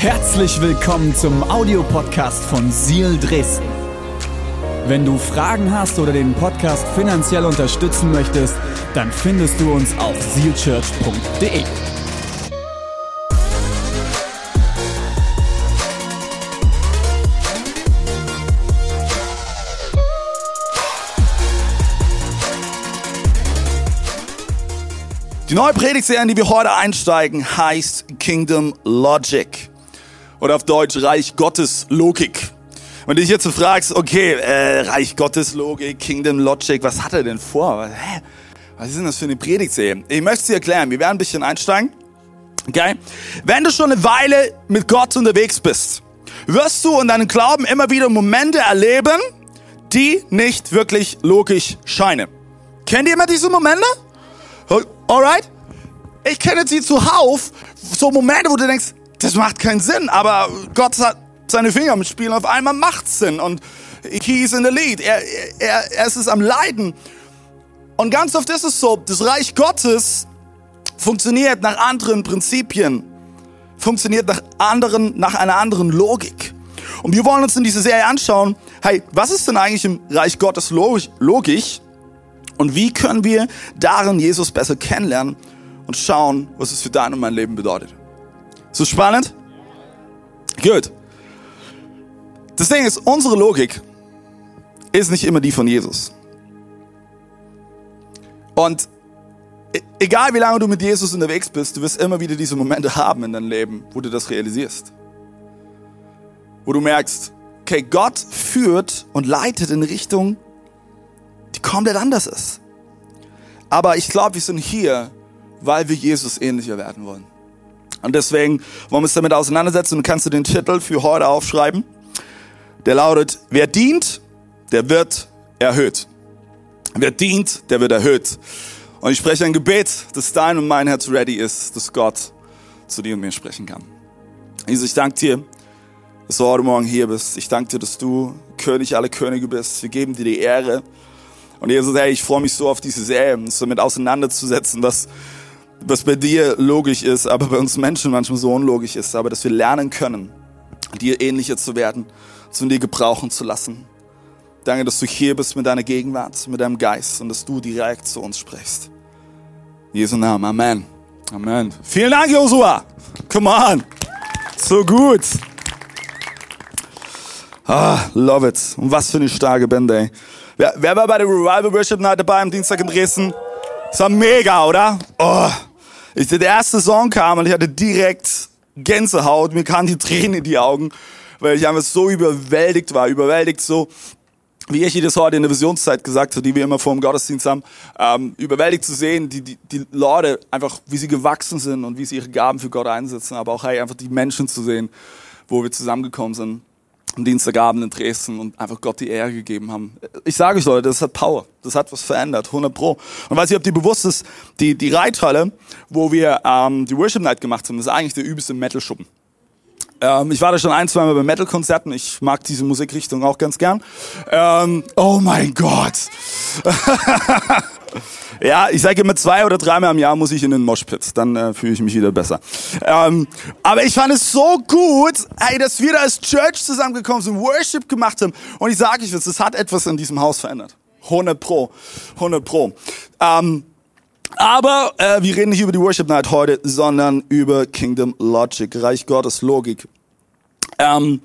Herzlich willkommen zum Audiopodcast von Seal Dresden. Wenn du Fragen hast oder den Podcast finanziell unterstützen möchtest, dann findest du uns auf sealchurch.de. Die neue Predigtserie, in die wir heute einsteigen, heißt Kingdom Logic. Oder auf Deutsch Reich Gottes Logik. Wenn du dich jetzt so fragst, okay, äh, Reich Gottes Logik, Kingdom Logic, was hat er denn vor? Hä? Was ist denn das für eine Predigtserie? Ich möchte es dir erklären. Wir werden ein bisschen einsteigen. Okay? Wenn du schon eine Weile mit Gott unterwegs bist, wirst du in deinem Glauben immer wieder Momente erleben, die nicht wirklich logisch scheinen. Kennt ihr immer diese Momente? Alright? Ich kenne sie zuhauf, so Momente, wo du denkst, das macht keinen Sinn, aber Gott hat seine Finger im Spiel und auf einmal macht's Sinn und he's in the lead. Er, er, er ist am Leiden. Und ganz oft ist es so, das Reich Gottes funktioniert nach anderen Prinzipien, funktioniert nach anderen, nach einer anderen Logik. Und wir wollen uns in dieser Serie anschauen, hey, was ist denn eigentlich im Reich Gottes logisch? Und wie können wir darin Jesus besser kennenlernen und schauen, was es für dein und mein Leben bedeutet? So spannend? Gut. Das Ding ist, unsere Logik ist nicht immer die von Jesus. Und e-, egal wie lange du mit Jesus unterwegs bist, du wirst immer wieder diese Momente haben in deinem Leben, wo du das realisierst. Wo du merkst, okay, Gott führt und leitet in Richtung, die komplett anders ist. Aber ich glaube, wir sind hier, weil wir Jesus ähnlicher werden wollen. Und deswegen wollen wir uns damit auseinandersetzen und kannst du den Titel für heute aufschreiben. Der lautet, wer dient, der wird erhöht. Wer dient, der wird erhöht. Und ich spreche ein Gebet, dass dein und mein Herz ready ist, dass Gott zu dir und mir sprechen kann. Jesus, ich danke dir, dass du heute Morgen hier bist. Ich danke dir, dass du König aller Könige bist. Wir geben dir die Ehre. Und Jesus, hey, ich freue mich so auf diese Serie, uns damit auseinanderzusetzen, was, was bei dir logisch ist, aber bei uns Menschen manchmal so unlogisch ist, aber dass wir lernen können, dir ähnlicher zu werden, zu dir gebrauchen zu lassen. Danke, dass du hier bist mit deiner Gegenwart, mit deinem Geist und dass du direkt zu uns sprichst. In Jesu Namen, Amen. Amen. Vielen Dank, Josua. Come on. So gut. Ah, love it. Und was für eine starke Band, ey. Wer, wer war bei der Revival Worship Night dabei am Dienstag in Dresden? Das war mega, oder? Oh. Ich, der erste Song kam und ich hatte direkt Gänsehaut. Mir kamen die Tränen in die Augen, weil ich einfach so überwältigt war. Überwältigt so, wie ich das heute in der Visionszeit gesagt habe, die wir immer vor dem Gottesdienst haben, ähm, überwältigt zu sehen, die, die, die Leute einfach, wie sie gewachsen sind und wie sie ihre Gaben für Gott einsetzen, aber auch hey, einfach die Menschen zu sehen, wo wir zusammengekommen sind am Dienstagabend in Dresden und einfach Gott die Ehre gegeben haben. Ich sage euch Leute, das hat Power. Das hat was verändert, 100 pro. Und weiß ich, ob dir bewusst ist, die, die Reithalle, wo wir ähm, die Worship Night gemacht haben, das ist eigentlich der übelste Metal-Schuppen. Ähm, ich war da schon ein, zwei Mal bei Metal-Konzerten. Ich mag diese Musikrichtung auch ganz gern. Ähm, oh mein Gott. Ja, ich sage immer zwei oder dreimal im Jahr muss ich in den Moshpit, dann äh, fühle ich mich wieder besser. Ähm, aber ich fand es so gut, hey, dass wir da als Church zusammengekommen sind, Worship gemacht haben. Und ich sage euch, das hat etwas in diesem Haus verändert. 100 pro, 100 pro. Ähm, aber äh, wir reden nicht über die Worship Night heute, sondern über Kingdom Logic, Reich Gottes Logik. Ähm,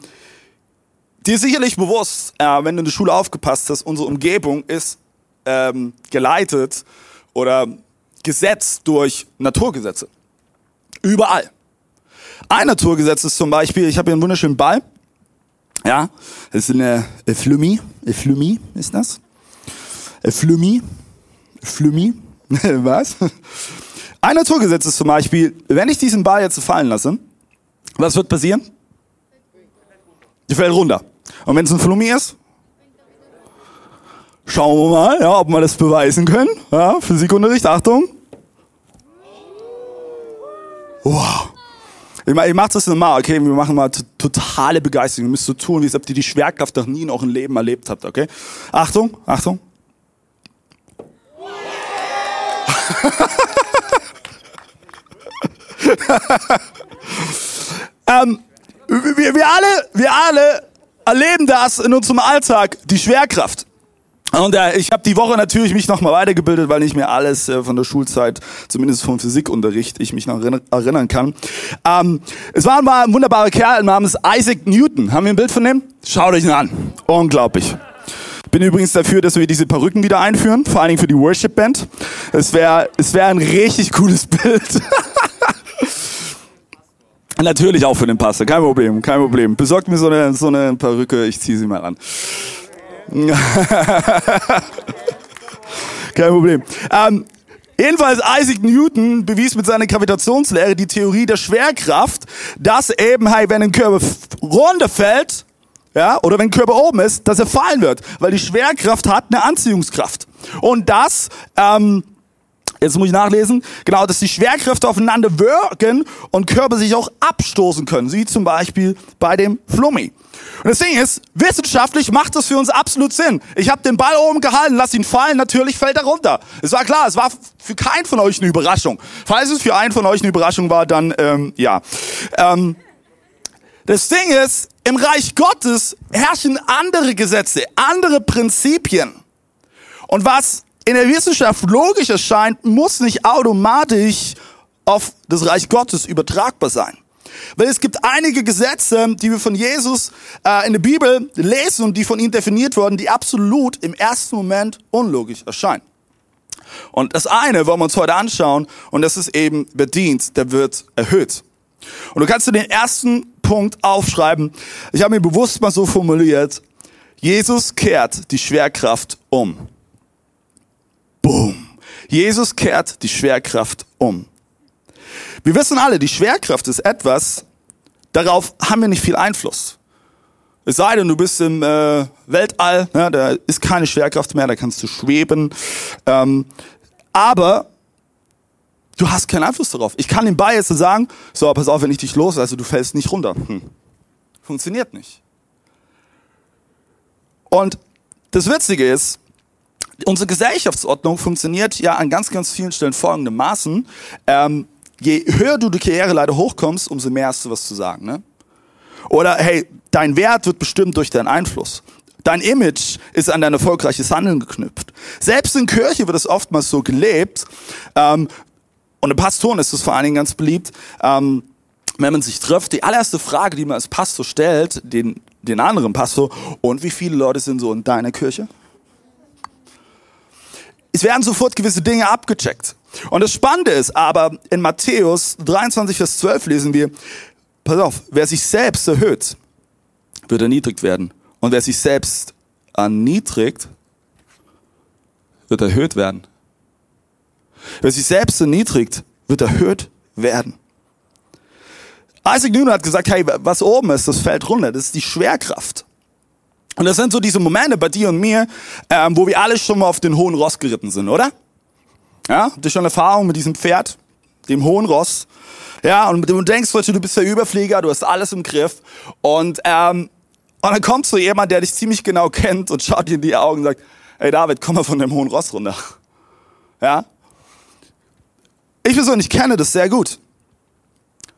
dir ist sicherlich bewusst, äh, wenn du in der Schule aufgepasst hast, unsere Umgebung ist ähm, geleitet oder gesetzt durch Naturgesetze. Überall. Ein Naturgesetz ist zum Beispiel, ich habe hier einen wunderschönen Ball. Ja, das ist eine Flumi. Flumi ist das. Flumi. Flumi. Was? Ein Naturgesetz ist zum Beispiel, wenn ich diesen Ball jetzt fallen lasse, was wird passieren? Die fällt runter. Und wenn es ein Flumi ist, Schauen wir mal, ja, ob wir das beweisen können. Ja, Physikunterricht, Achtung. Wow. Ich mache ich mach das normal, okay? Wir machen mal totale Begeisterung. Ihr müsst so tun, wie als ob ihr die Schwerkraft noch nie in eurem Leben erlebt habt, okay? Achtung, Achtung. ähm, wir, wir alle, wir alle erleben das in unserem Alltag, die Schwerkraft. Und äh, ich habe die Woche natürlich mich nochmal weitergebildet, weil nicht mehr alles äh, von der Schulzeit, zumindest vom Physikunterricht, ich mich noch erinnern kann. Ähm, es war mal ein wunderbarer Kerl namens Isaac Newton. Haben wir ein Bild von dem? Schaut euch ihn an. Unglaublich. Bin übrigens dafür, dass wir diese Perücken wieder einführen, vor allen Dingen für die Worship Band. Es wäre es wär ein richtig cooles Bild. Natürlich auch für den Pastor, kein Problem, kein Problem. Besorgt mir so eine, so eine Perücke, ich ziehe sie mal an. Kein Problem. Ähm, jedenfalls Isaac Newton bewies mit seiner Gravitationslehre die Theorie der Schwerkraft, dass eben, hey, wenn ein Körper runterfällt, ja, oder wenn ein Körper oben ist, dass er fallen wird, weil die Schwerkraft hat eine Anziehungskraft. Und das ähm, jetzt muss ich nachlesen, genau, dass die Schwerkräfte aufeinander wirken und Körper sich auch abstoßen können, wie zum Beispiel bei dem Flummi. Und das Ding ist, wissenschaftlich macht das für uns absolut Sinn. Ich habe den Ball oben gehalten, lass ihn fallen, natürlich fällt er runter. Es war klar, es war für keinen von euch eine Überraschung. Falls es für einen von euch eine Überraschung war, dann ähm, ja. Ähm, das Ding ist, im Reich Gottes herrschen andere Gesetze, andere Prinzipien. Und was in der Wissenschaft logisch erscheint, muss nicht automatisch auf das Reich Gottes übertragbar sein. Weil es gibt einige Gesetze, die wir von Jesus äh, in der Bibel lesen und die von ihm definiert wurden, die absolut im ersten Moment unlogisch erscheinen. Und das eine wollen wir uns heute anschauen und das ist eben bedient, der wird erhöht. Und du kannst dir den ersten Punkt aufschreiben. Ich habe ihn bewusst mal so formuliert. Jesus kehrt die Schwerkraft um. Boom. Jesus kehrt die Schwerkraft um. Wir wissen alle, die Schwerkraft ist etwas, darauf haben wir nicht viel Einfluss. Es sei denn, du bist im äh, Weltall, ne, da ist keine Schwerkraft mehr, da kannst du schweben. Ähm, aber du hast keinen Einfluss darauf. Ich kann dem Bias sagen, so, pass auf, wenn ich dich los, also du fällst nicht runter. Hm. Funktioniert nicht. Und das Witzige ist, unsere Gesellschaftsordnung funktioniert ja an ganz, ganz vielen Stellen folgendermaßen. Ähm, je höher du die Karriereleiter hochkommst, umso mehr hast du was zu sagen. Ne? Oder hey, dein Wert wird bestimmt durch deinen Einfluss. Dein Image ist an dein erfolgreiches Handeln geknüpft. Selbst in Kirche wird es oftmals so gelebt. Ähm, und in Pastoren ist es vor allen Dingen ganz beliebt. Ähm, wenn man sich trifft, die allererste Frage, die man als Pastor stellt, den, den anderen Pastor, und wie viele Leute sind so in deiner Kirche? Es werden sofort gewisse Dinge abgecheckt. Und das Spannende ist aber, in Matthäus 23, Vers 12 lesen wir, pass auf, wer sich selbst erhöht, wird erniedrigt werden. Und wer sich selbst erniedrigt, wird erhöht werden. Wer sich selbst erniedrigt, wird erhöht werden. Isaac Newton hat gesagt, hey, was oben ist, das fällt runter. Das ist die Schwerkraft. Und das sind so diese Momente bei dir und mir, ähm, wo wir alle schon mal auf den hohen Ross geritten sind, oder? Ja, habt ihr schon Erfahrung mit diesem Pferd, dem hohen Ross? Ja, und du denkst, du bist der Überflieger, du hast alles im Griff. Und, ähm, und dann kommt so jemand, der dich ziemlich genau kennt und schaut dir in die Augen und sagt, hey David, komm mal von dem hohen Ross runter. Ja? Ich persönlich kenne das sehr gut.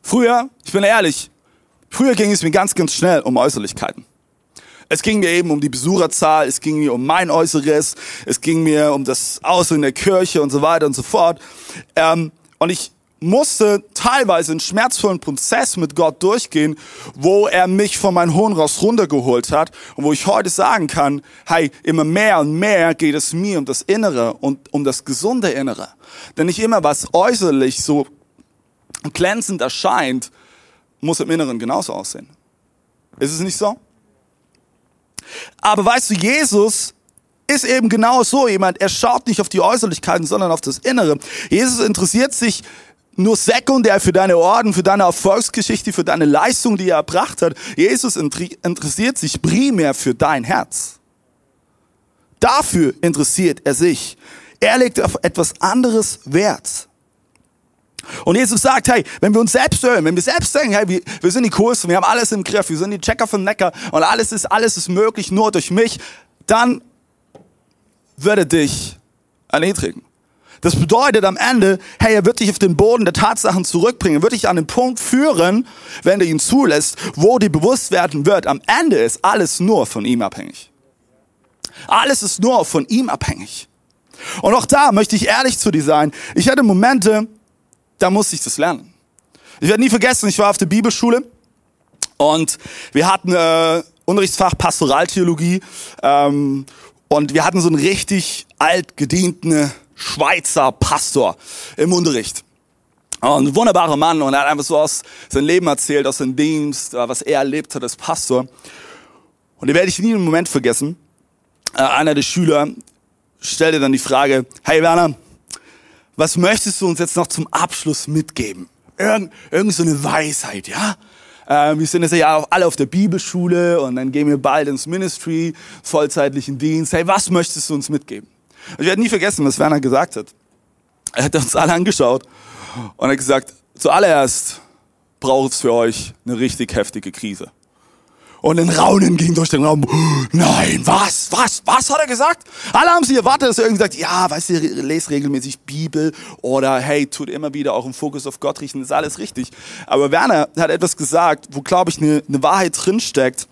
Früher, ich bin ehrlich, früher ging es mir ganz, ganz schnell um Äußerlichkeiten. Es ging mir eben um die Besucherzahl, es ging mir um mein Äußeres, es ging mir um das Aussehen der Kirche und so weiter und so fort. Ähm, und ich musste teilweise einen schmerzvollen Prozess mit Gott durchgehen, wo er mich von meinem hohen Ross runtergeholt hat und wo ich heute sagen kann, hey, immer mehr und mehr geht es mir um das Innere und um das gesunde Innere. Denn nicht immer, was äußerlich so glänzend erscheint, muss im Inneren genauso aussehen. Ist es nicht so? Aber weißt du, Jesus ist eben genau so jemand. Er schaut nicht auf die Äußerlichkeiten, sondern auf das Innere. Jesus interessiert sich nur sekundär für deine Orden, für deine Erfolgsgeschichte, für deine Leistung, die er erbracht hat. Jesus interessiert sich primär für dein Herz. Dafür interessiert er sich. Er legt auf etwas anderes Wert. Und Jesus sagt, hey, wenn wir uns selbst hören, wenn wir selbst denken, hey, wir, wir sind die Kursen, wir haben alles im Griff, wir sind die Checker von Neckar und alles ist, alles ist möglich nur durch mich, dann würde dich erniedrigen. Das bedeutet am Ende, hey, er wird dich auf den Boden der Tatsachen zurückbringen, er wird dich an den Punkt führen, wenn du ihn zulässt, wo dir bewusst werden wird, am Ende ist alles nur von ihm abhängig. Alles ist nur von ihm abhängig. Und auch da möchte ich ehrlich zu dir sein. Ich hatte Momente, da musste ich das lernen. Ich werde nie vergessen, ich war auf der Bibelschule und wir hatten äh, Unterrichtsfach Pastoraltheologie ähm, und wir hatten so einen richtig altgedienten Schweizer Pastor im Unterricht. Und ein wunderbarer Mann und er hat einfach so aus seinem Leben erzählt, aus seinem Dienst, äh, was er erlebt hat als Pastor. Und den werde ich nie einen Moment vergessen. Äh, einer der Schüler stellte dann die Frage, hey Werner, was möchtest du uns jetzt noch zum Abschluss mitgeben? Irgend, irgend so eine Weisheit, ja? Äh, wir sind jetzt ja alle auf der Bibelschule und dann gehen wir bald ins Ministry, vollzeitlichen Dienst. Hey, was möchtest du uns mitgeben? Ich werde nie vergessen, was Werner gesagt hat. Er hat uns alle angeschaut und hat gesagt, zuallererst braucht es für euch eine richtig heftige Krise. Und ein Raunen ging durch den Raum. Nein, was, was, was hat er gesagt? Alle haben sich erwartet, dass er irgendwie sagt, ja, weißt du, lest regelmäßig Bibel oder hey, tut immer wieder auch im Fokus auf Gott richten, ist alles richtig. Aber Werner hat etwas gesagt, wo, glaube ich, eine, eine Wahrheit drinsteckt,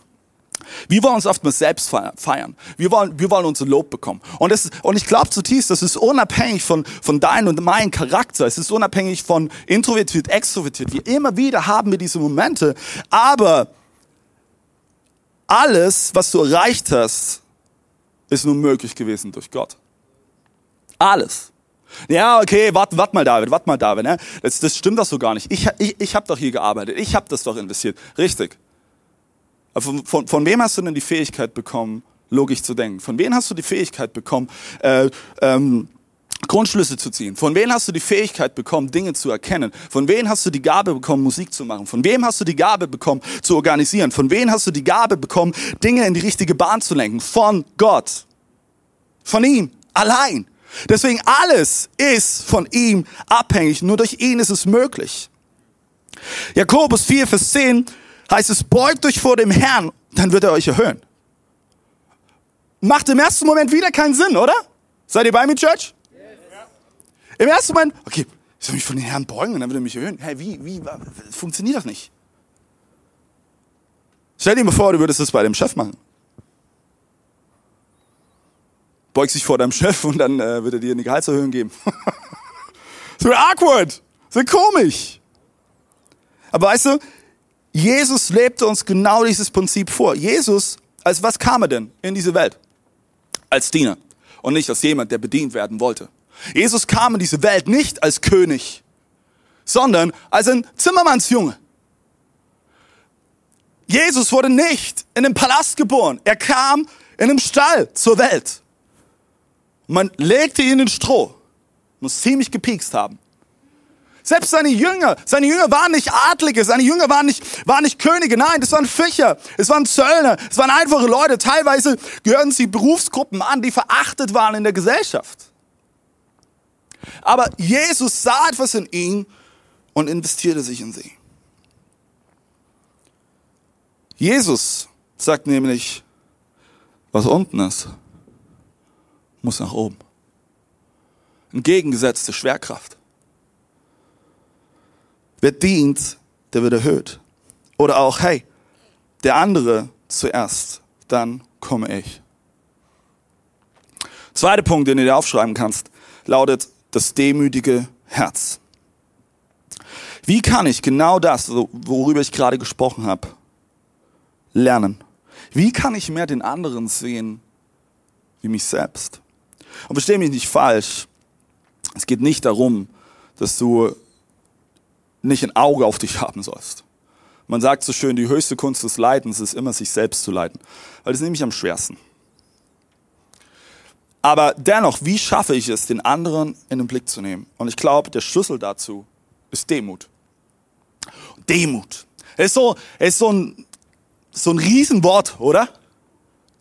wir wollen uns oftmals selbst feiern. Wir wollen, wir wollen unser Lob bekommen. Und, das, und ich glaube zutiefst, das ist unabhängig von, von deinem und meinem Charakter. Es ist unabhängig von introvertiert, extrovertiert. Wir immer wieder haben wir diese Momente. Aber alles, was du erreicht hast, ist nur möglich gewesen durch Gott. Alles. Ja, okay, warte wart mal, David, warte mal, David. Ne? Das, das stimmt doch so gar nicht. Ich, ich, ich habe doch hier gearbeitet. Ich habe das doch investiert. Richtig. Von, von, von wem hast du denn die Fähigkeit bekommen, logisch zu denken? Von wem hast du die Fähigkeit bekommen, äh, ähm, Grundschlüsse zu ziehen? Von wem hast du die Fähigkeit bekommen, Dinge zu erkennen? Von wem hast du die Gabe bekommen, Musik zu machen? Von wem hast du die Gabe bekommen, zu organisieren? Von wem hast du die Gabe bekommen, Dinge in die richtige Bahn zu lenken? Von Gott. Von ihm. Allein. Deswegen alles ist von ihm abhängig. Nur durch ihn ist es möglich. Jakobus 4, Vers 10 heißt es, beugt euch vor dem Herrn, dann wird er euch erhöhen. Macht im ersten Moment wieder keinen Sinn, oder? Seid ihr bei mir, Church? Im ersten Moment, okay, ich soll mich von den Herrn beugen und dann wird er mich erhöhen. Hey, wie, wie, funktioniert das nicht? Stell dir mal vor, du würdest das bei dem Chef machen. Beugst dich vor deinem Chef und dann äh, wird er dir eine Gehaltserhöhung geben. das wird awkward. Das wird komisch. Aber weißt du, Jesus lebte uns genau dieses Prinzip vor. Jesus, als was kam er denn in diese Welt? Als Diener und nicht als jemand, der bedient werden wollte. Jesus kam in diese Welt nicht als König, sondern als ein Zimmermannsjunge. Jesus wurde nicht in einem Palast geboren. Er kam in einem Stall zur Welt. Man legte ihn in Stroh. Muss ziemlich gepiekst haben. Selbst seine Jünger, seine Jünger waren nicht Adlige, seine Jünger waren nicht, waren nicht Könige, nein, das waren Fischer, es waren Zöllner, es waren einfache Leute. Teilweise gehörten sie Berufsgruppen an, die verachtet waren in der Gesellschaft. Aber Jesus sah etwas in ihn und investierte sich in sie. Jesus sagt nämlich, was unten ist, muss nach oben. Entgegengesetzte Schwerkraft. Wer dient, der wird erhöht. Oder auch, hey, der andere zuerst, dann komme ich. Zweiter Punkt, den du dir aufschreiben kannst, lautet das demütige Herz. Wie kann ich genau das, worüber ich gerade gesprochen habe, lernen? Wie kann ich mehr den anderen sehen wie mich selbst? Und verstehe mich nicht falsch. Es geht nicht darum, dass du nicht ein Auge auf dich haben sollst. Man sagt so schön, die höchste Kunst des Leidens ist immer, sich selbst zu leiden. Weil das ist nämlich am schwersten. Aber dennoch, wie schaffe ich es, den anderen in den Blick zu nehmen? Und ich glaube, der Schlüssel dazu ist Demut. Demut. Ist so, ist so ein, so ein Riesenwort, oder?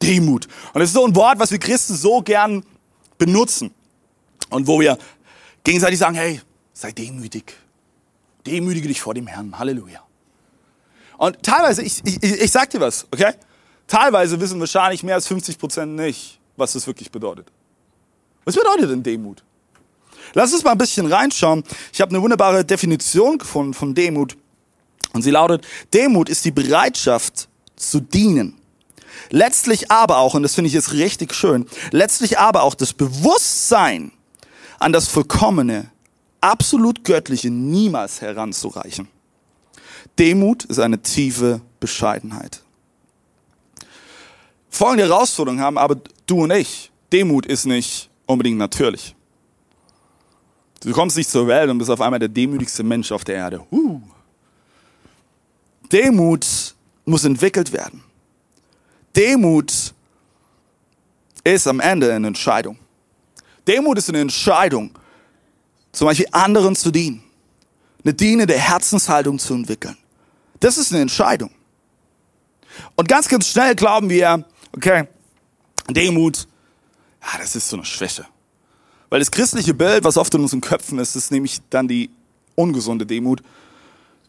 Demut. Und es ist so ein Wort, was wir Christen so gern benutzen. Und wo wir gegenseitig sagen, hey, sei demütig. Demütige dich vor dem Herrn. Halleluja. Und teilweise, ich, ich, ich sag dir was, okay? Teilweise wissen wahrscheinlich mehr als 50 Prozent nicht, was das wirklich bedeutet. Was bedeutet denn Demut? Lass uns mal ein bisschen reinschauen. Ich habe eine wunderbare Definition gefunden von Demut. Und sie lautet, Demut ist die Bereitschaft zu dienen. Letztlich aber auch, und das finde ich jetzt richtig schön, letztlich aber auch das Bewusstsein an das Vollkommene, absolut Göttliche niemals heranzureichen. Demut ist eine tiefe Bescheidenheit. Folgende Herausforderung haben aber du und ich. Demut ist nicht unbedingt natürlich. Du kommst nicht zur Welt und bist auf einmal der demütigste Mensch auf der Erde. Uh. Demut muss entwickelt werden. Demut ist am Ende eine Entscheidung. Demut ist eine Entscheidung, zum Beispiel anderen zu dienen, eine dienende Herzenshaltung zu entwickeln. Das ist eine Entscheidung. Und ganz, ganz schnell glauben wir, okay, Demut, ja, das ist so eine Schwäche. Weil das christliche Bild, was oft in unseren Köpfen ist, ist nämlich dann die ungesunde Demut,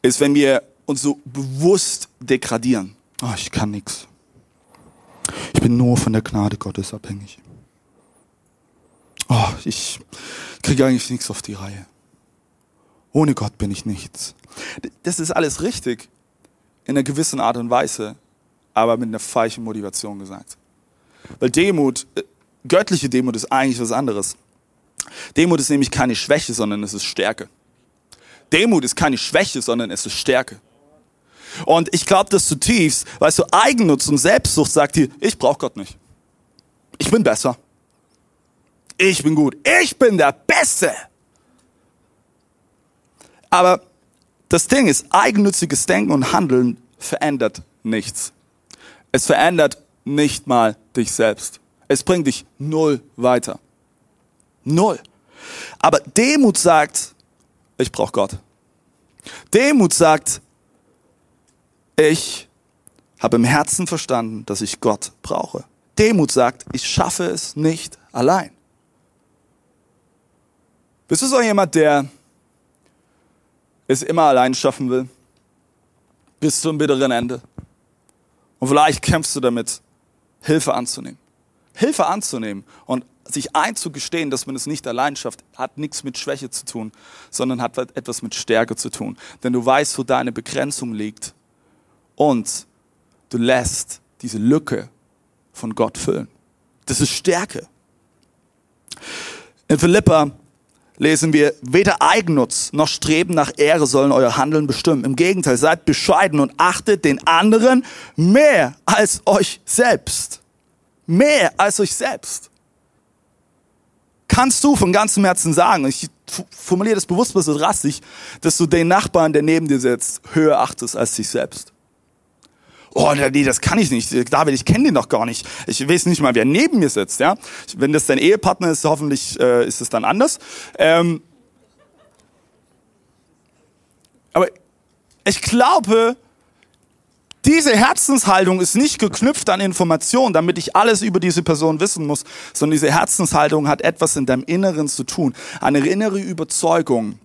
ist, wenn wir uns so bewusst degradieren. Oh, ich kann nichts. Ich bin nur von der Gnade Gottes abhängig. Oh, ich kriege eigentlich nichts auf die Reihe. Ohne Gott bin ich nichts. Das ist alles richtig, in einer gewissen Art und Weise, aber mit einer falschen Motivation gesagt. Weil Demut, äh, göttliche Demut ist eigentlich was anderes. Demut ist nämlich keine Schwäche, sondern es ist Stärke. Demut ist keine Schwäche, sondern es ist Stärke. Und ich glaube das zutiefst, weißt du, Eigennutz und Selbstsucht sagt dir, ich brauche Gott nicht. Ich bin besser. Ich bin gut. Ich bin der Beste. Aber das Ding ist, eigennütziges Denken und Handeln verändert nichts. Es verändert nicht mal dich selbst. Es bringt dich null weiter. Null. Aber Demut sagt, ich brauche Gott. Demut sagt, ich habe im Herzen verstanden, dass ich Gott brauche. Demut sagt, ich schaffe es nicht allein. Bist du so jemand, der es immer allein schaffen will? Bis zum bitteren Ende. Und vielleicht kämpfst du damit, Hilfe anzunehmen. Hilfe anzunehmen und sich einzugestehen, dass man es nicht allein schafft, hat nichts mit Schwäche zu tun, sondern hat etwas mit Stärke zu tun. Denn du weißt, wo deine Begrenzung liegt und du lässt diese Lücke von Gott füllen. Das ist Stärke. In Philippa lesen wir, weder Eigennutz noch Streben nach Ehre sollen euer Handeln bestimmen. Im Gegenteil, seid bescheiden und achtet den anderen mehr als euch selbst. Mehr als euch selbst. Kannst du von ganzem Herzen sagen, ich formuliere das bewusst so drastisch, dass du den Nachbarn, der neben dir sitzt, höher achtest als dich selbst? Oh, nee, das kann ich nicht. David, ich kenne den doch gar nicht. Ich weiß nicht mal, wer neben mir sitzt. Ja, wenn das dein Ehepartner ist, hoffentlich äh, ist es dann anders. Ähm, aber ich glaube, diese Herzenshaltung ist nicht geknüpft an Informationen, damit ich alles über diese Person wissen muss, sondern diese Herzenshaltung hat etwas in deinem Inneren zu tun. Eine innere Überzeugung,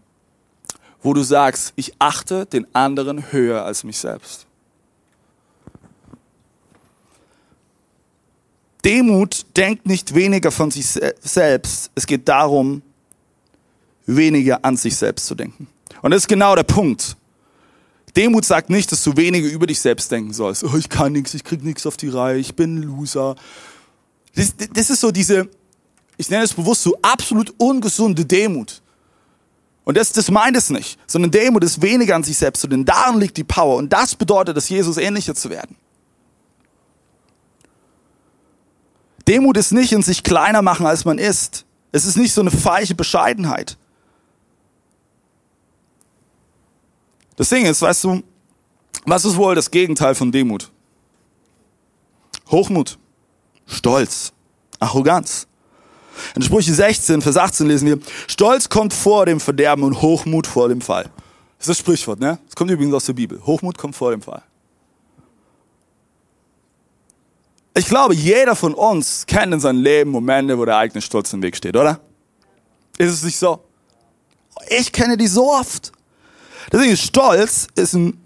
wo du sagst, ich achte den anderen höher als mich selbst. Demut denkt nicht weniger von sich selbst. Es geht darum, weniger an sich selbst zu denken. Und das ist genau der Punkt. Demut sagt nicht, dass du weniger über dich selbst denken sollst. Oh, ich kann nichts, ich krieg nichts auf die Reihe, ich bin ein Loser. Das, das ist so diese, ich nenne es bewusst so absolut ungesunde Demut. Und das, das meint es nicht, sondern Demut ist weniger an sich selbst zu denken. Darin liegt die Power. Und das bedeutet, dass Jesus ähnlicher zu werden. Demut ist nicht in sich kleiner machen, als man ist. Es ist nicht so eine falsche Bescheidenheit. Das Ding ist, weißt du, was ist wohl das Gegenteil von Demut? Hochmut, Stolz, Arroganz. In Sprüche 16, Vers 18 lesen wir, Stolz kommt vor dem Verderben und Hochmut vor dem Fall. Das ist das Sprichwort, ne? Das kommt übrigens aus der Bibel. Hochmut kommt vor dem Fall. Ich glaube, jeder von uns kennt in seinem Leben Momente, wo der eigene Stolz im Weg steht, oder? Ist es nicht so? Ich kenne die so oft. Deswegen ist Stolz ist ein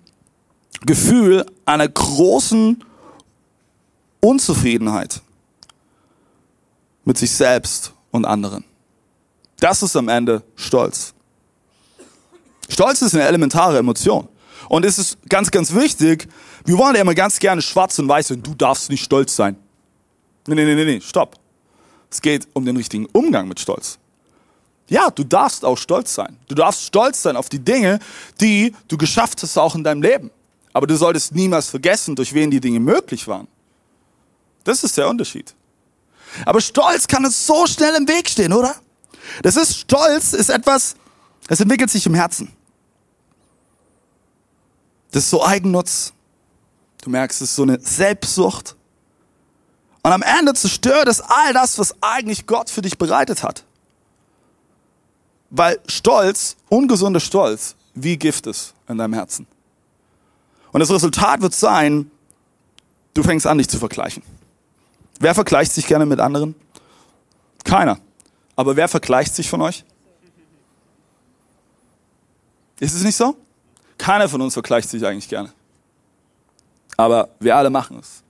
Gefühl einer großen Unzufriedenheit mit sich selbst und anderen. Das ist am Ende Stolz. Stolz ist eine elementare Emotion. Und es ist ganz, ganz wichtig, wir wollen ja immer ganz gerne schwarz und weiß und du darfst nicht stolz sein. Nee, nee, nee, nee, stopp. Es geht um den richtigen Umgang mit Stolz. Ja, du darfst auch stolz sein. Du darfst stolz sein auf die Dinge, die du geschafft hast, auch in deinem Leben. Aber du solltest niemals vergessen, durch wen die Dinge möglich waren. Das ist der Unterschied. Aber Stolz kann uns so schnell im Weg stehen, oder? Das ist Stolz, ist etwas, das entwickelt sich im Herzen. Das ist so Eigennutz. Du merkst, es ist so eine Selbstsucht. Und am Ende zerstört es all das, was eigentlich Gott für dich bereitet hat. Weil Stolz, ungesunder Stolz, wie Gift ist in deinem Herzen. Und das Resultat wird sein, du fängst an, dich zu vergleichen. Wer vergleicht sich gerne mit anderen? Keiner. Aber wer vergleicht sich von euch? Ist es nicht so? Keiner von uns vergleicht sich eigentlich gerne. Aber wir alle machen es.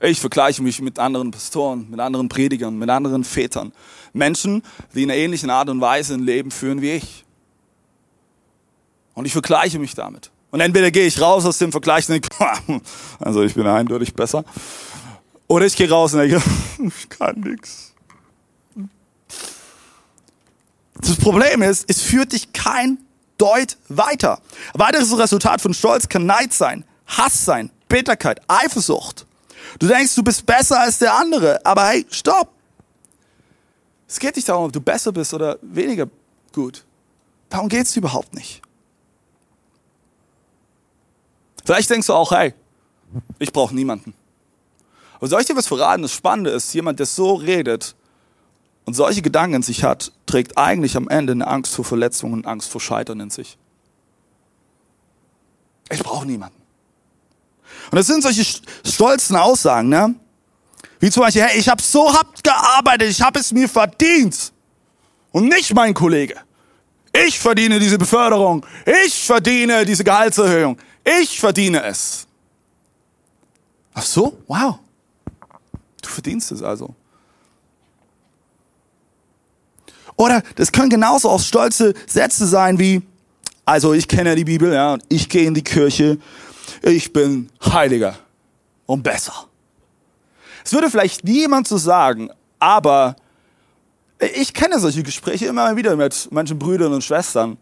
Ich vergleiche mich mit anderen Pastoren, mit anderen Predigern, mit anderen Vätern. Menschen, die in einer ähnlichen Art und Weise ein Leben führen wie ich. Und ich vergleiche mich damit. Und entweder gehe ich raus aus dem Vergleich und denke, also ich bin eindeutig besser. Oder ich gehe raus und denke, ich kann nichts. Das Problem ist, es führt dich kein Deut weiter. Weiteres Resultat von Stolz kann Neid sein, Hass sein, Bitterkeit, Eifersucht. Du denkst, du bist besser als der andere, aber hey, stopp. Es geht nicht darum, ob du besser bist oder weniger gut. Darum geht es überhaupt nicht. Vielleicht denkst du auch, hey, ich brauche niemanden. Aber soll ich dir was verraten? Das Spannende ist, jemand, der so redet und solche Gedanken in sich hat, trägt eigentlich am Ende eine Angst vor Verletzungen und Angst vor Scheitern in sich. Ich brauche niemanden. Und das sind solche stolzen Aussagen, ne? Wie zum Beispiel, hey, ich habe so hart gearbeitet, ich habe es mir verdient. Und nicht mein Kollege. Ich verdiene diese Beförderung. Ich verdiene diese Gehaltserhöhung. Ich verdiene es. Ach so? Wow. Du verdienst es also. Oder das können genauso auch stolze Sätze sein wie, also ich kenne die Bibel, ja, und ich gehe in die Kirche, ich bin heiliger und besser. Es würde vielleicht niemand so sagen, aber ich kenne solche Gespräche immer wieder mit manchen Brüdern und Schwestern,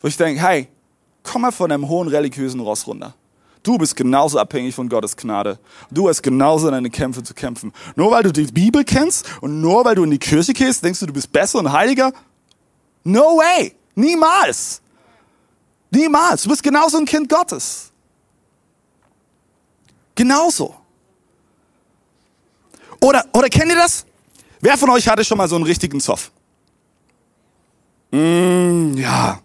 wo ich denke, hey, komm mal von einem hohen religiösen Ross runter. Du bist genauso abhängig von Gottes Gnade. Du hast genauso deine Kämpfe zu kämpfen. Nur weil du die Bibel kennst und nur weil du in die Kirche gehst, denkst du, du bist besser und heiliger? No way! Niemals! Niemals! Du bist genauso ein Kind Gottes. Genauso. Oder, oder kennt ihr das? Wer von euch hatte schon mal so einen richtigen Zoff? Mm, ja,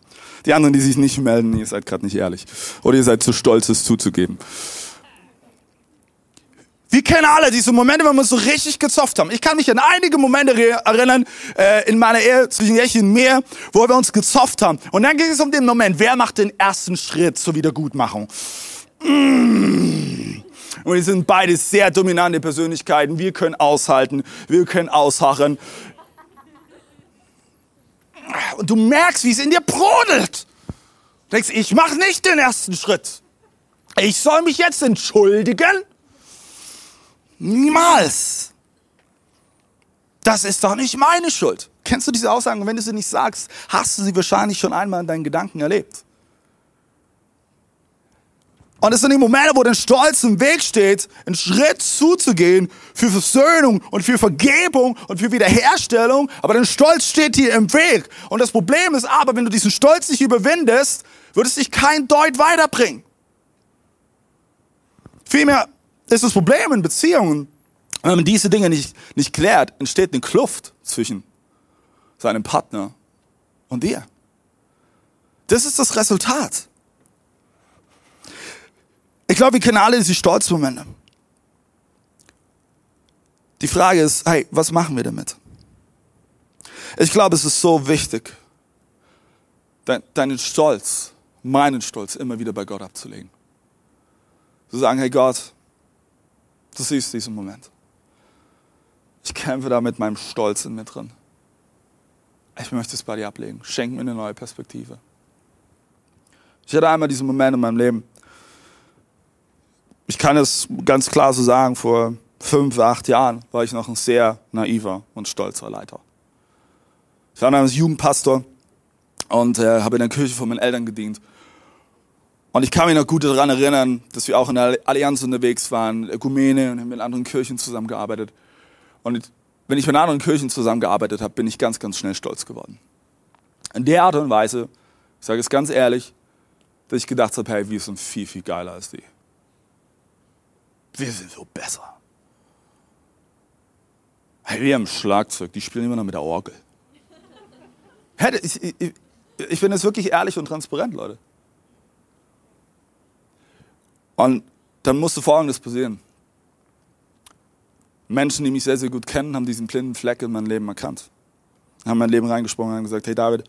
die anderen, die sich nicht melden, ihr seid gerade nicht ehrlich. Oder ihr seid zu stolz, es zuzugeben. Wir kennen alle diese Momente, wenn wir uns so richtig gezofft haben. Ich kann mich an einige Momente erinnern äh, in meiner Ehe zwischen Jechi und mir, wo wir uns gezofft haben. Und dann ging es um den Moment, wer macht den ersten Schritt zur Wiedergutmachung? Mmh. Und wir sind beide sehr dominante Persönlichkeiten. Wir können aushalten, wir können ausharren. Und du merkst, wie es in dir brodelt. Du denkst, ich mache nicht den ersten Schritt. Ich soll mich jetzt entschuldigen? Niemals. Das ist doch nicht meine Schuld. Kennst du diese Aussagen? Und wenn du sie nicht sagst, hast du sie wahrscheinlich schon einmal in deinen Gedanken erlebt. Und es sind die Momente, wo dein Stolz im Weg steht, einen Schritt zuzugehen für Versöhnung und für Vergebung und für Wiederherstellung. Aber dein Stolz steht dir im Weg. Und das Problem ist aber, wenn du diesen Stolz nicht überwindest, wird es dich kein Deut weiterbringen. Vielmehr ist das Problem in Beziehungen, wenn man diese Dinge nicht, nicht klärt, entsteht eine Kluft zwischen seinem Partner und dir. Das ist das Resultat. Ich glaube, wir kennen alle diese Stolzmomente. Die Frage ist, hey, was machen wir damit? Ich glaube, es ist so wichtig, deinen Stolz, meinen Stolz immer wieder bei Gott abzulegen. Zu sagen, hey Gott, du siehst diesen Moment. Ich kämpfe da mit meinem Stolz in mir drin. ich möchte es bei dir ablegen. Schenk mir eine neue Perspektive. Ich hatte einmal diesen Moment in meinem Leben. Ich kann es ganz klar so sagen, vor fünf, acht Jahren war ich noch ein sehr naiver und stolzer Leiter. Ich war damals Jugendpastor und äh, habe in der Kirche von meinen Eltern gedient. Und ich kann mich noch gut daran erinnern, dass wir auch in der Allianz unterwegs waren, Ökumene und haben mit anderen Kirchen zusammengearbeitet. Und wenn ich mit anderen Kirchen zusammengearbeitet habe, bin ich ganz, ganz schnell stolz geworden. In der Art und Weise, ich sage es ganz ehrlich, dass ich gedacht habe, hey, wir sind viel, viel geiler als die. Wir sind so besser. Hey, wir haben Schlagzeug, die spielen immer noch mit der Orgel. Hey, ich, ich, ich bin jetzt wirklich ehrlich und transparent, Leute. Und dann musste Folgendes passieren. Menschen, die mich sehr, sehr gut kennen, haben diesen blinden Fleck in mein Leben erkannt. Haben mein Leben reingesprungen und haben gesagt, hey David,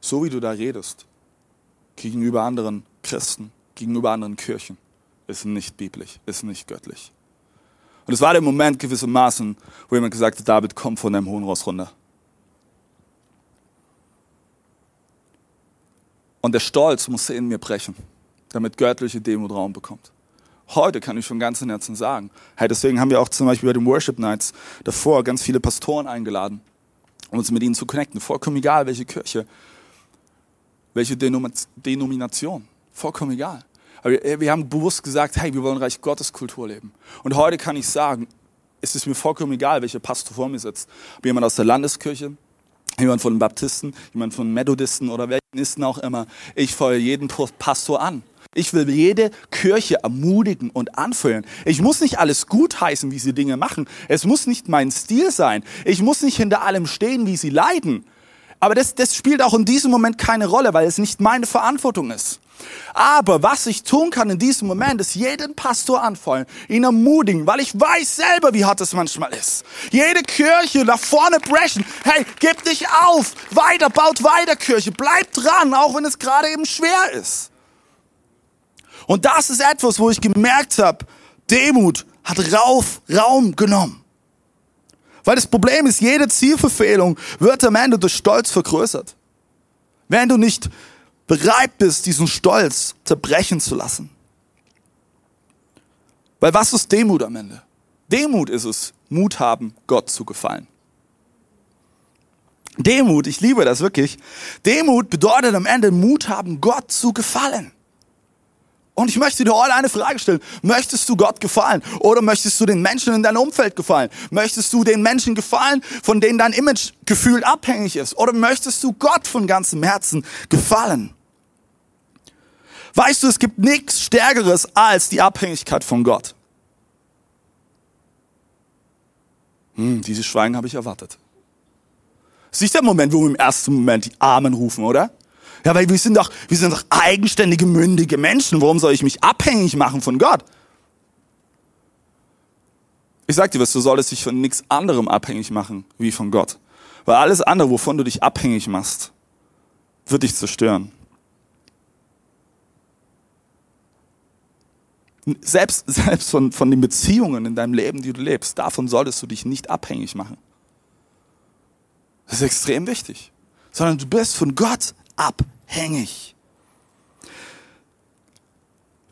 so wie du da redest, gegenüber anderen Christen, gegenüber anderen Kirchen, ist nicht biblisch, ist nicht göttlich. Und es war der Moment gewissermaßen, wo jemand gesagt hat, David, komm von deinem hohen Ross runter. Und der Stolz musste in mir brechen, damit göttliche Demut Raum bekommt. Heute kann ich von ganzem Herzen sagen. Hey, deswegen haben wir auch zum Beispiel bei den Worship Nights davor ganz viele Pastoren eingeladen, um uns mit ihnen zu connecten. Vollkommen egal, welche Kirche, welche Denomination. Vollkommen egal. Aber wir haben bewusst gesagt, hey, wir wollen Reich Gottes Kultur leben. Und heute kann ich sagen, es ist mir vollkommen egal, welcher Pastor vor mir sitzt. Ob jemand aus der Landeskirche, jemand von den Baptisten, jemand von Methodisten oder welchen auch immer. Ich feuere jeden Pastor an. Ich will jede Kirche ermutigen und anfeuern. Ich muss nicht alles gutheißen, wie sie Dinge machen. Es muss nicht mein Stil sein. Ich muss nicht hinter allem stehen, wie sie leiden. Aber das, das spielt auch in diesem Moment keine Rolle, weil es nicht meine Verantwortung ist. Aber was ich tun kann in diesem Moment, ist jeden Pastor anfeuern, ihn ermutigen, weil ich weiß selber, wie hart es manchmal ist. Jede Kirche nach vorne brechen. Hey, gib dich auf. Weiter, baut weiter Kirche. Bleib dran, auch wenn es gerade eben schwer ist. Und das ist etwas, wo ich gemerkt habe, Demut hat Rauf, Raum genommen. Weil das Problem ist, jede Zielverfehlung wird am Ende durch Stolz vergrößert. Wenn du nicht bereit bist, diesen Stolz zerbrechen zu lassen. Weil was ist Demut am Ende? Demut ist es, Mut haben, Gott zu gefallen. Demut, ich liebe das wirklich. Demut bedeutet am Ende Mut haben, Gott zu gefallen. Und ich möchte dir heute eine Frage stellen. Möchtest du Gott gefallen? Oder möchtest du den Menschen in deinem Umfeld gefallen? Möchtest du den Menschen gefallen, von denen dein Image gefühlt abhängig ist? Oder möchtest du Gott von ganzem Herzen gefallen? Weißt du, es gibt nichts Stärkeres als die Abhängigkeit von Gott. Hm, dieses Schweigen habe ich erwartet. Das ist nicht der Moment, wo wir im ersten Moment die Armen rufen, oder? Ja, weil wir sind doch, wir sind doch eigenständige, mündige Menschen. Warum soll ich mich abhängig machen von Gott? Ich sag dir was, du solltest dich von nichts anderem abhängig machen wie von Gott. Weil alles andere, wovon du dich abhängig machst, wird dich zerstören. Selbst, selbst von, von den Beziehungen in deinem Leben, die du lebst, davon solltest du dich nicht abhängig machen. Das ist extrem wichtig. Sondern du bist von Gott abhängig.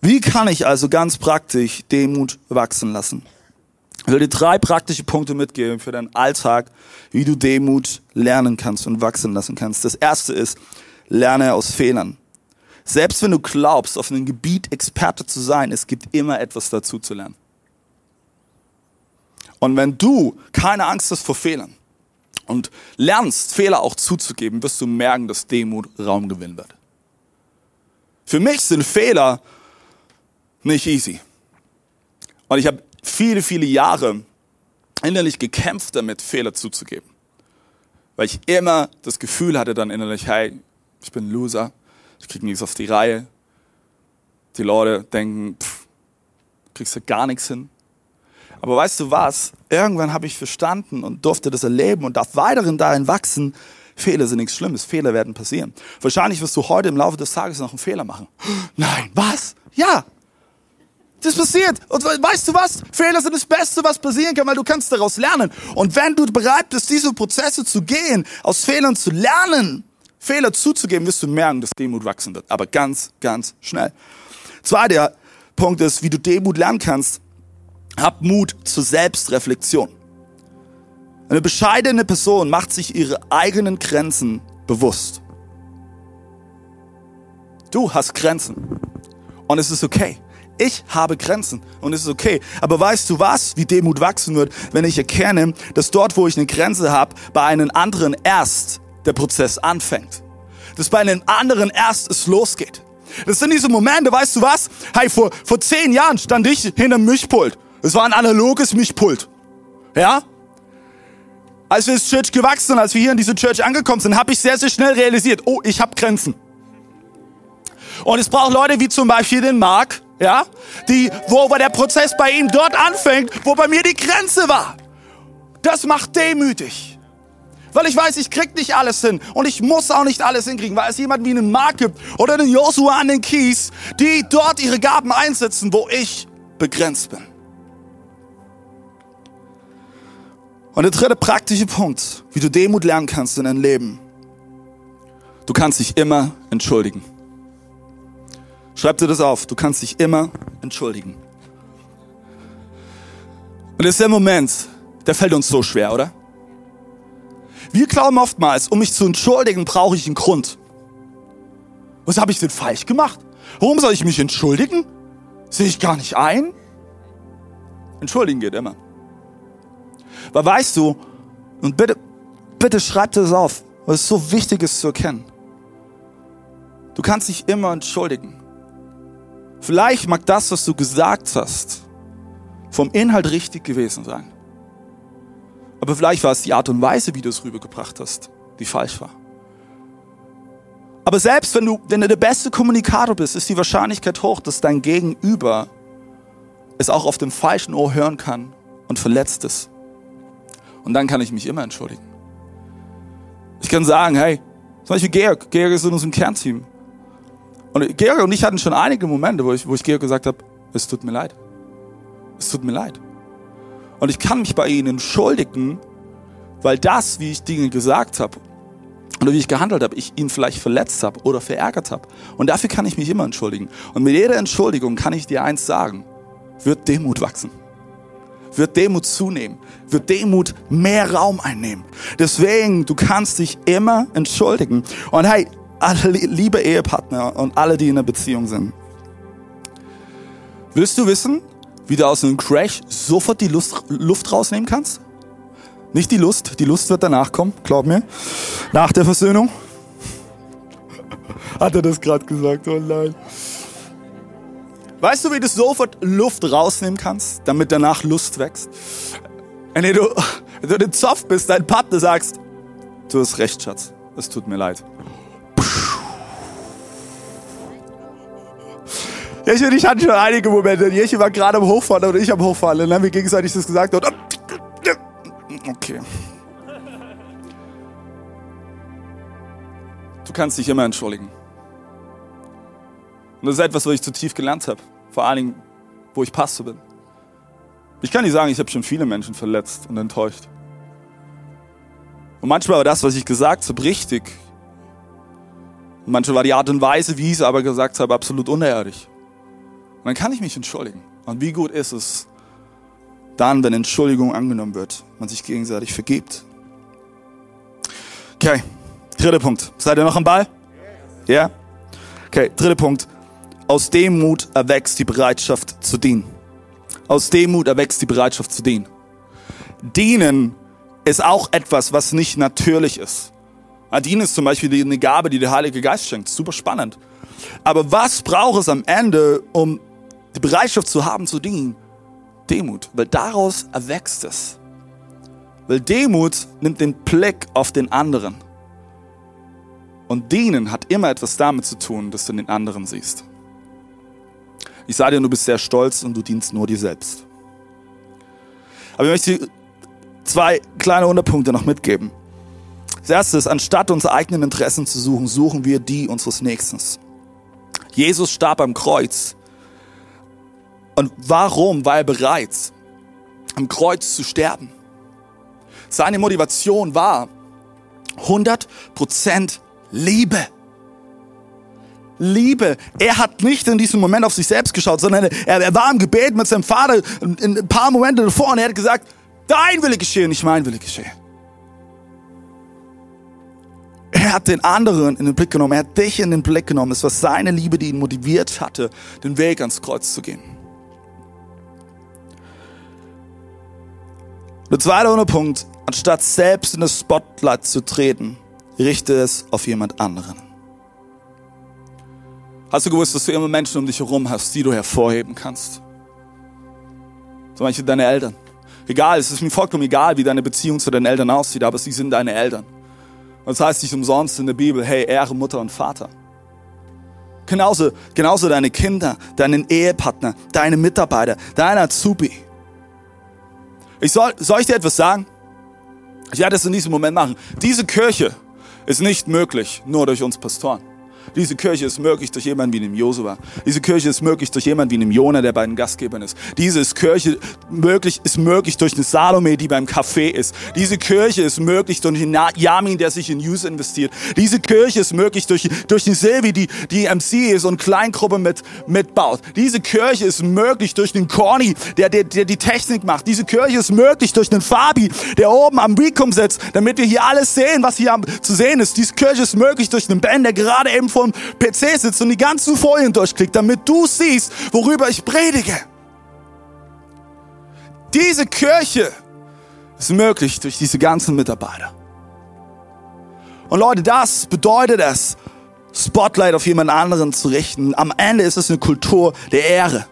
Wie kann ich also ganz praktisch Demut wachsen lassen? Ich will dir drei praktische Punkte mitgeben für deinen Alltag, wie du Demut lernen kannst und wachsen lassen kannst. Das erste ist, lerne aus Fehlern. Selbst wenn du glaubst, auf einem Gebiet Experte zu sein, es gibt immer etwas dazu zu lernen. Und wenn du keine Angst hast vor Fehlern, und lernst, Fehler auch zuzugeben, wirst du merken, dass Demut Raum gewinnen wird. Für mich sind Fehler nicht easy. Und ich habe viele, viele Jahre innerlich gekämpft damit, Fehler zuzugeben. Weil ich immer das Gefühl hatte dann innerlich, hey, ich bin ein Loser, ich kriege nichts auf die Reihe. Die Leute denken, pff, kriegst du gar nichts hin. Aber weißt du was? Irgendwann habe ich verstanden und durfte das erleben und darf weiterhin darin wachsen. Fehler sind nichts Schlimmes. Fehler werden passieren. Wahrscheinlich wirst du heute im Laufe des Tages noch einen Fehler machen. Nein, was? Ja. Das passiert. Und weißt du was? Fehler sind das Beste, was passieren kann, weil du kannst daraus lernen. Und wenn du bereit bist, diese Prozesse zu gehen, aus Fehlern zu lernen, Fehler zuzugeben, wirst du merken, dass Demut wachsen wird. Aber ganz, ganz schnell. Zweiter Punkt ist, wie du Demut lernen kannst. Hab Mut zur Selbstreflexion. Eine bescheidene Person macht sich ihre eigenen Grenzen bewusst. Du hast Grenzen. Und es ist okay. Ich habe Grenzen und es ist okay. Aber weißt du was, wie Demut wachsen wird, wenn ich erkenne, dass dort, wo ich eine Grenze habe, bei einem anderen erst der Prozess anfängt. Dass bei einem anderen erst es losgeht. Das sind diese Momente, weißt du was? Hey, vor, vor zehn Jahren stand ich hinterm Mischpult. Es war ein analoges Mischpult. Ja? Als wir ins Church gewachsen sind, als wir hier in diese Church angekommen sind, habe ich sehr, sehr schnell realisiert, oh, ich habe Grenzen. Und es braucht Leute wie zum Beispiel den Mark, ja, die, wo der Prozess bei ihm dort anfängt, wo bei mir die Grenze war. Das macht demütig. Weil ich weiß, ich krieg nicht alles hin und ich muss auch nicht alles hinkriegen, weil es jemand wie einen Mark gibt oder einen Joshua an den Kies, die dort ihre Gaben einsetzen, wo ich begrenzt bin. Und der dritte praktische Punkt, wie du Demut lernen kannst in deinem Leben. Du kannst dich immer entschuldigen. Schreib dir das auf. Du kannst dich immer entschuldigen. Und das ist der Moment, der fällt uns so schwer, oder? Wir glauben oftmals, um mich zu entschuldigen, brauche ich einen Grund. Was habe ich denn falsch gemacht? Warum soll ich mich entschuldigen? Sehe ich gar nicht ein? Entschuldigen geht immer. Weil weißt du, und bitte, bitte schreib das auf, weil es so wichtig ist zu erkennen. Du kannst dich immer entschuldigen. Vielleicht mag das, was du gesagt hast, vom Inhalt richtig gewesen sein. Aber vielleicht war es die Art und Weise, wie du es rübergebracht hast, die falsch war. Aber selbst wenn du, wenn du der beste Kommunikator bist, ist die Wahrscheinlichkeit hoch, dass dein Gegenüber es auch auf dem falschen Ohr hören kann und verletzt ist. Und dann kann ich mich immer entschuldigen. Ich kann sagen, hey, zum Beispiel Georg, Georg ist in unserem Kernteam. Und Georg und ich hatten schon einige Momente, wo ich, wo ich Georg gesagt habe, es tut mir leid. Es tut mir leid. Und ich kann mich bei ihnen entschuldigen, weil das, wie ich Dinge gesagt habe oder wie ich gehandelt habe, ich ihn vielleicht verletzt habe oder verärgert habe. Und dafür kann ich mich immer entschuldigen. Und mit jeder Entschuldigung kann ich dir eins sagen, wird Demut wachsen. Wird Demut zunehmen. Wird Demut mehr Raum einnehmen. Deswegen, du kannst dich immer entschuldigen. Und hey, alle liebe Ehepartner und alle, die in einer Beziehung sind. Willst du wissen, wie du aus einem Crash sofort die Lust, Luft rausnehmen kannst? Nicht die Lust, die Lust wird danach kommen, glaub mir. Nach der Versöhnung. Hat er das gerade gesagt? Oh nein. Weißt du, wie du sofort Luft rausnehmen kannst, damit danach Lust wächst? Wenn du, wenn du den Zoff bist, dein Partner sagst, du hast recht, Schatz, es tut mir leid. Jeche und ich hatten schon einige Momente. Jeche war gerade am Hochfahren und ich am Hochfahren. Dann haben wir gegenseitig das gesagt. Und okay. Du kannst dich immer entschuldigen. Und das ist etwas, was ich zu tief gelernt habe. Vor allen Dingen, wo ich Pastor bin. Ich kann nicht sagen, ich habe schon viele Menschen verletzt und enttäuscht. Und manchmal war das, was ich gesagt habe, richtig. Und manchmal war die Art und Weise, wie ich es aber gesagt habe, absolut unehrlich. Und dann kann ich mich entschuldigen. Und wie gut ist es dann, wenn Entschuldigung angenommen wird, man sich gegenseitig vergibt. Okay, dritter Punkt. Seid ihr noch am Ball? Ja? Yeah? Okay, dritter Punkt. Aus Demut erwächst die Bereitschaft zu dienen. Aus Demut erwächst die Bereitschaft zu dienen. Dienen ist auch etwas, was nicht natürlich ist. Dienen ist zum Beispiel eine Gabe, die der Heilige Geist schenkt. Super spannend. Aber was braucht es am Ende, um die Bereitschaft zu haben zu dienen, Demut, weil daraus erwächst es. Weil Demut nimmt den Blick auf den anderen. Und dienen hat immer etwas damit zu tun, dass du den anderen siehst. Ich sage dir, du bist sehr stolz und du dienst nur dir selbst. Aber ich möchte zwei kleine Unterpunkte noch mitgeben. Das erste ist, anstatt unsere eigenen Interessen zu suchen, suchen wir die unseres Nächsten. Jesus starb am Kreuz, Und warum war er bereit, am Kreuz zu sterben? Seine Motivation war 100% Liebe. Liebe. Er hat nicht in diesem Moment auf sich selbst geschaut, sondern er, er war im Gebet mit seinem Vater in ein paar Momente davor und er hat gesagt, dein Wille geschehe, nicht mein Wille geschehe. Er hat den anderen in den Blick genommen, er hat dich in den Blick genommen. Es war seine Liebe, die ihn motiviert hatte, den Weg ans Kreuz zu gehen. Der zweite Unterpunkt, anstatt selbst in das Spotlight zu treten, richte es auf jemand anderen. Hast du gewusst, dass du immer Menschen um dich herum hast, die du hervorheben kannst? Zum Beispiel deine Eltern. Egal, es ist mir vollkommen egal, wie deine Beziehung zu deinen Eltern aussieht, aber sie sind deine Eltern. Und das heißt nicht umsonst in der Bibel, hey, Ehre Mutter und Vater. Genauso, genauso deine Kinder, deinen Ehepartner, deine Mitarbeiter, deine Azubi. Ich soll, soll ich dir etwas sagen? Ich werde es in diesem Moment machen. Diese Kirche ist nicht möglich nur durch uns Pastoren. Diese Kirche ist möglich durch jemanden wie dem Josua. Diese Kirche ist möglich durch jemanden wie dem Jona, der bei den Gastgebern ist. Diese Kirche möglich, ist möglich durch eine Salome, die beim Café ist. Diese Kirche ist möglich durch einen Yamin, der sich in News investiert. Diese Kirche ist möglich durch, durch eine Silvi, die, die MC ist und Kleingruppe mit, mitbaut. Diese Kirche ist möglich durch den Corny, der, der, der die Technik macht. Diese Kirche ist möglich durch den Fabi, der oben am Recom sitzt, damit wir hier alles sehen, was hier zu sehen ist. Diese Kirche ist möglich durch den Ben, der gerade eben vor dem PC sitzt und die ganzen Folien durchklickt, damit du siehst, worüber ich predige. Diese Kirche ist möglich durch diese ganzen Mitarbeiter. Und Leute, das bedeutet es, Spotlight auf jemand anderen zu richten. Am Ende ist es eine Kultur der Ehre.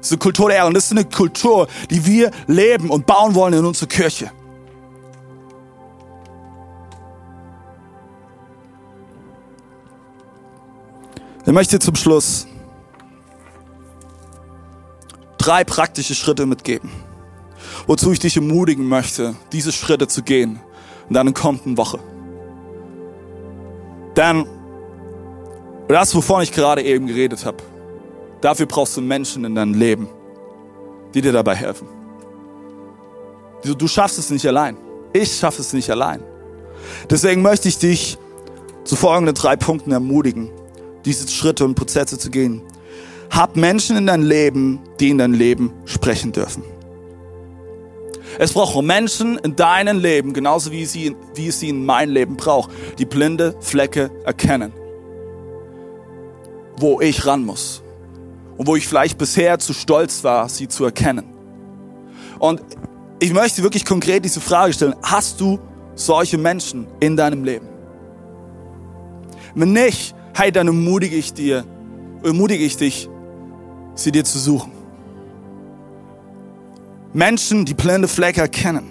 Es ist eine Kultur der Ehre und das ist eine Kultur, die wir leben und bauen wollen in unserer Kirche. Ich möchte zum Schluss drei praktische Schritte mitgeben, wozu ich dich ermutigen möchte, diese Schritte zu gehen in deiner kommenden Woche. Denn das, wovon ich gerade eben geredet habe, dafür brauchst du Menschen in deinem Leben, die dir dabei helfen. Du schaffst es nicht allein. Ich schaffe es nicht allein. Deswegen möchte ich dich zu folgenden drei Punkten ermutigen diese Schritte und Prozesse zu gehen. Hab Menschen in dein Leben, die in dein Leben sprechen dürfen. Es braucht Menschen in deinem Leben, genauso wie, sie, wie es sie in mein Leben braucht, die blinde Flecke erkennen. Wo ich ran muss. Und wo ich vielleicht bisher zu stolz war, sie zu erkennen. Und ich möchte wirklich konkret diese Frage stellen. Hast du solche Menschen in deinem Leben? Wenn nicht, hey, dann ermutige ich dir, ermutige ich dich, sie dir zu suchen. Menschen, die blinde Flecke erkennen.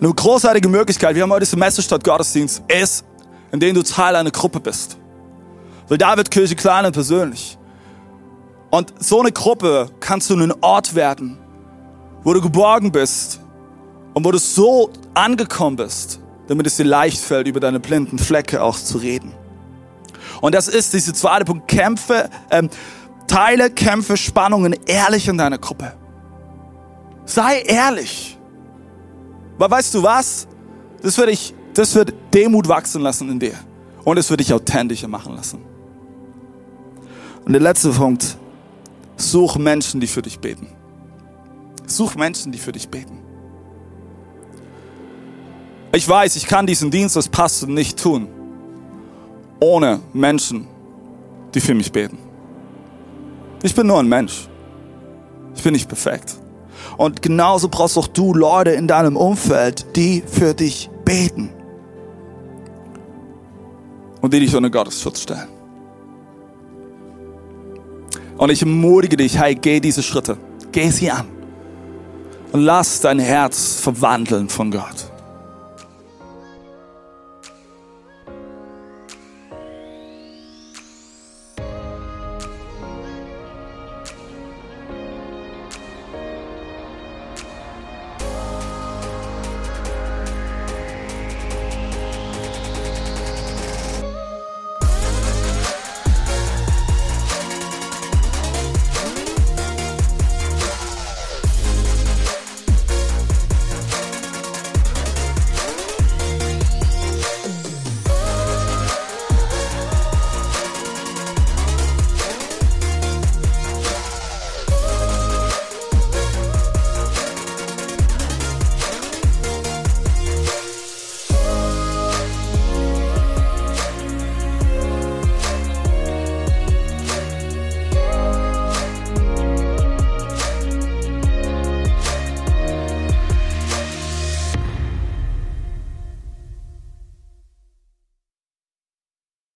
Eine großartige Möglichkeit, wir haben heute Semester statt Gottesdienst, ist, indem du Teil einer Gruppe bist. Weil da wird Kirche klein und persönlich. Und so eine Gruppe kannst du ein Ort werden, wo du geborgen bist und wo du so angekommen bist, damit es dir leicht fällt, über deine blinden Flecke auch zu reden. Und das ist diese zweite Punkt. Kämpfe, ähm, teile Kämpfe, Spannungen ehrlich in deiner Gruppe. Sei ehrlich. Weil weißt du was? Das wird, dich, das wird Demut wachsen lassen in dir. Und es wird dich authentischer machen lassen. Und der letzte Punkt. Such Menschen, die für dich beten. Such Menschen, die für dich beten. Ich weiß, ich kann diesen Dienst als Pastor nicht tun, ohne Menschen, die für mich beten. Ich bin nur ein Mensch. Ich bin nicht perfekt. Und genauso brauchst auch du Leute in deinem Umfeld, die für dich beten. Und die dich unter Gottes Schutz stellen. Und ich ermutige dich, hey, geh diese Schritte. Geh sie an. Und lass dein Herz verwandeln von Gott.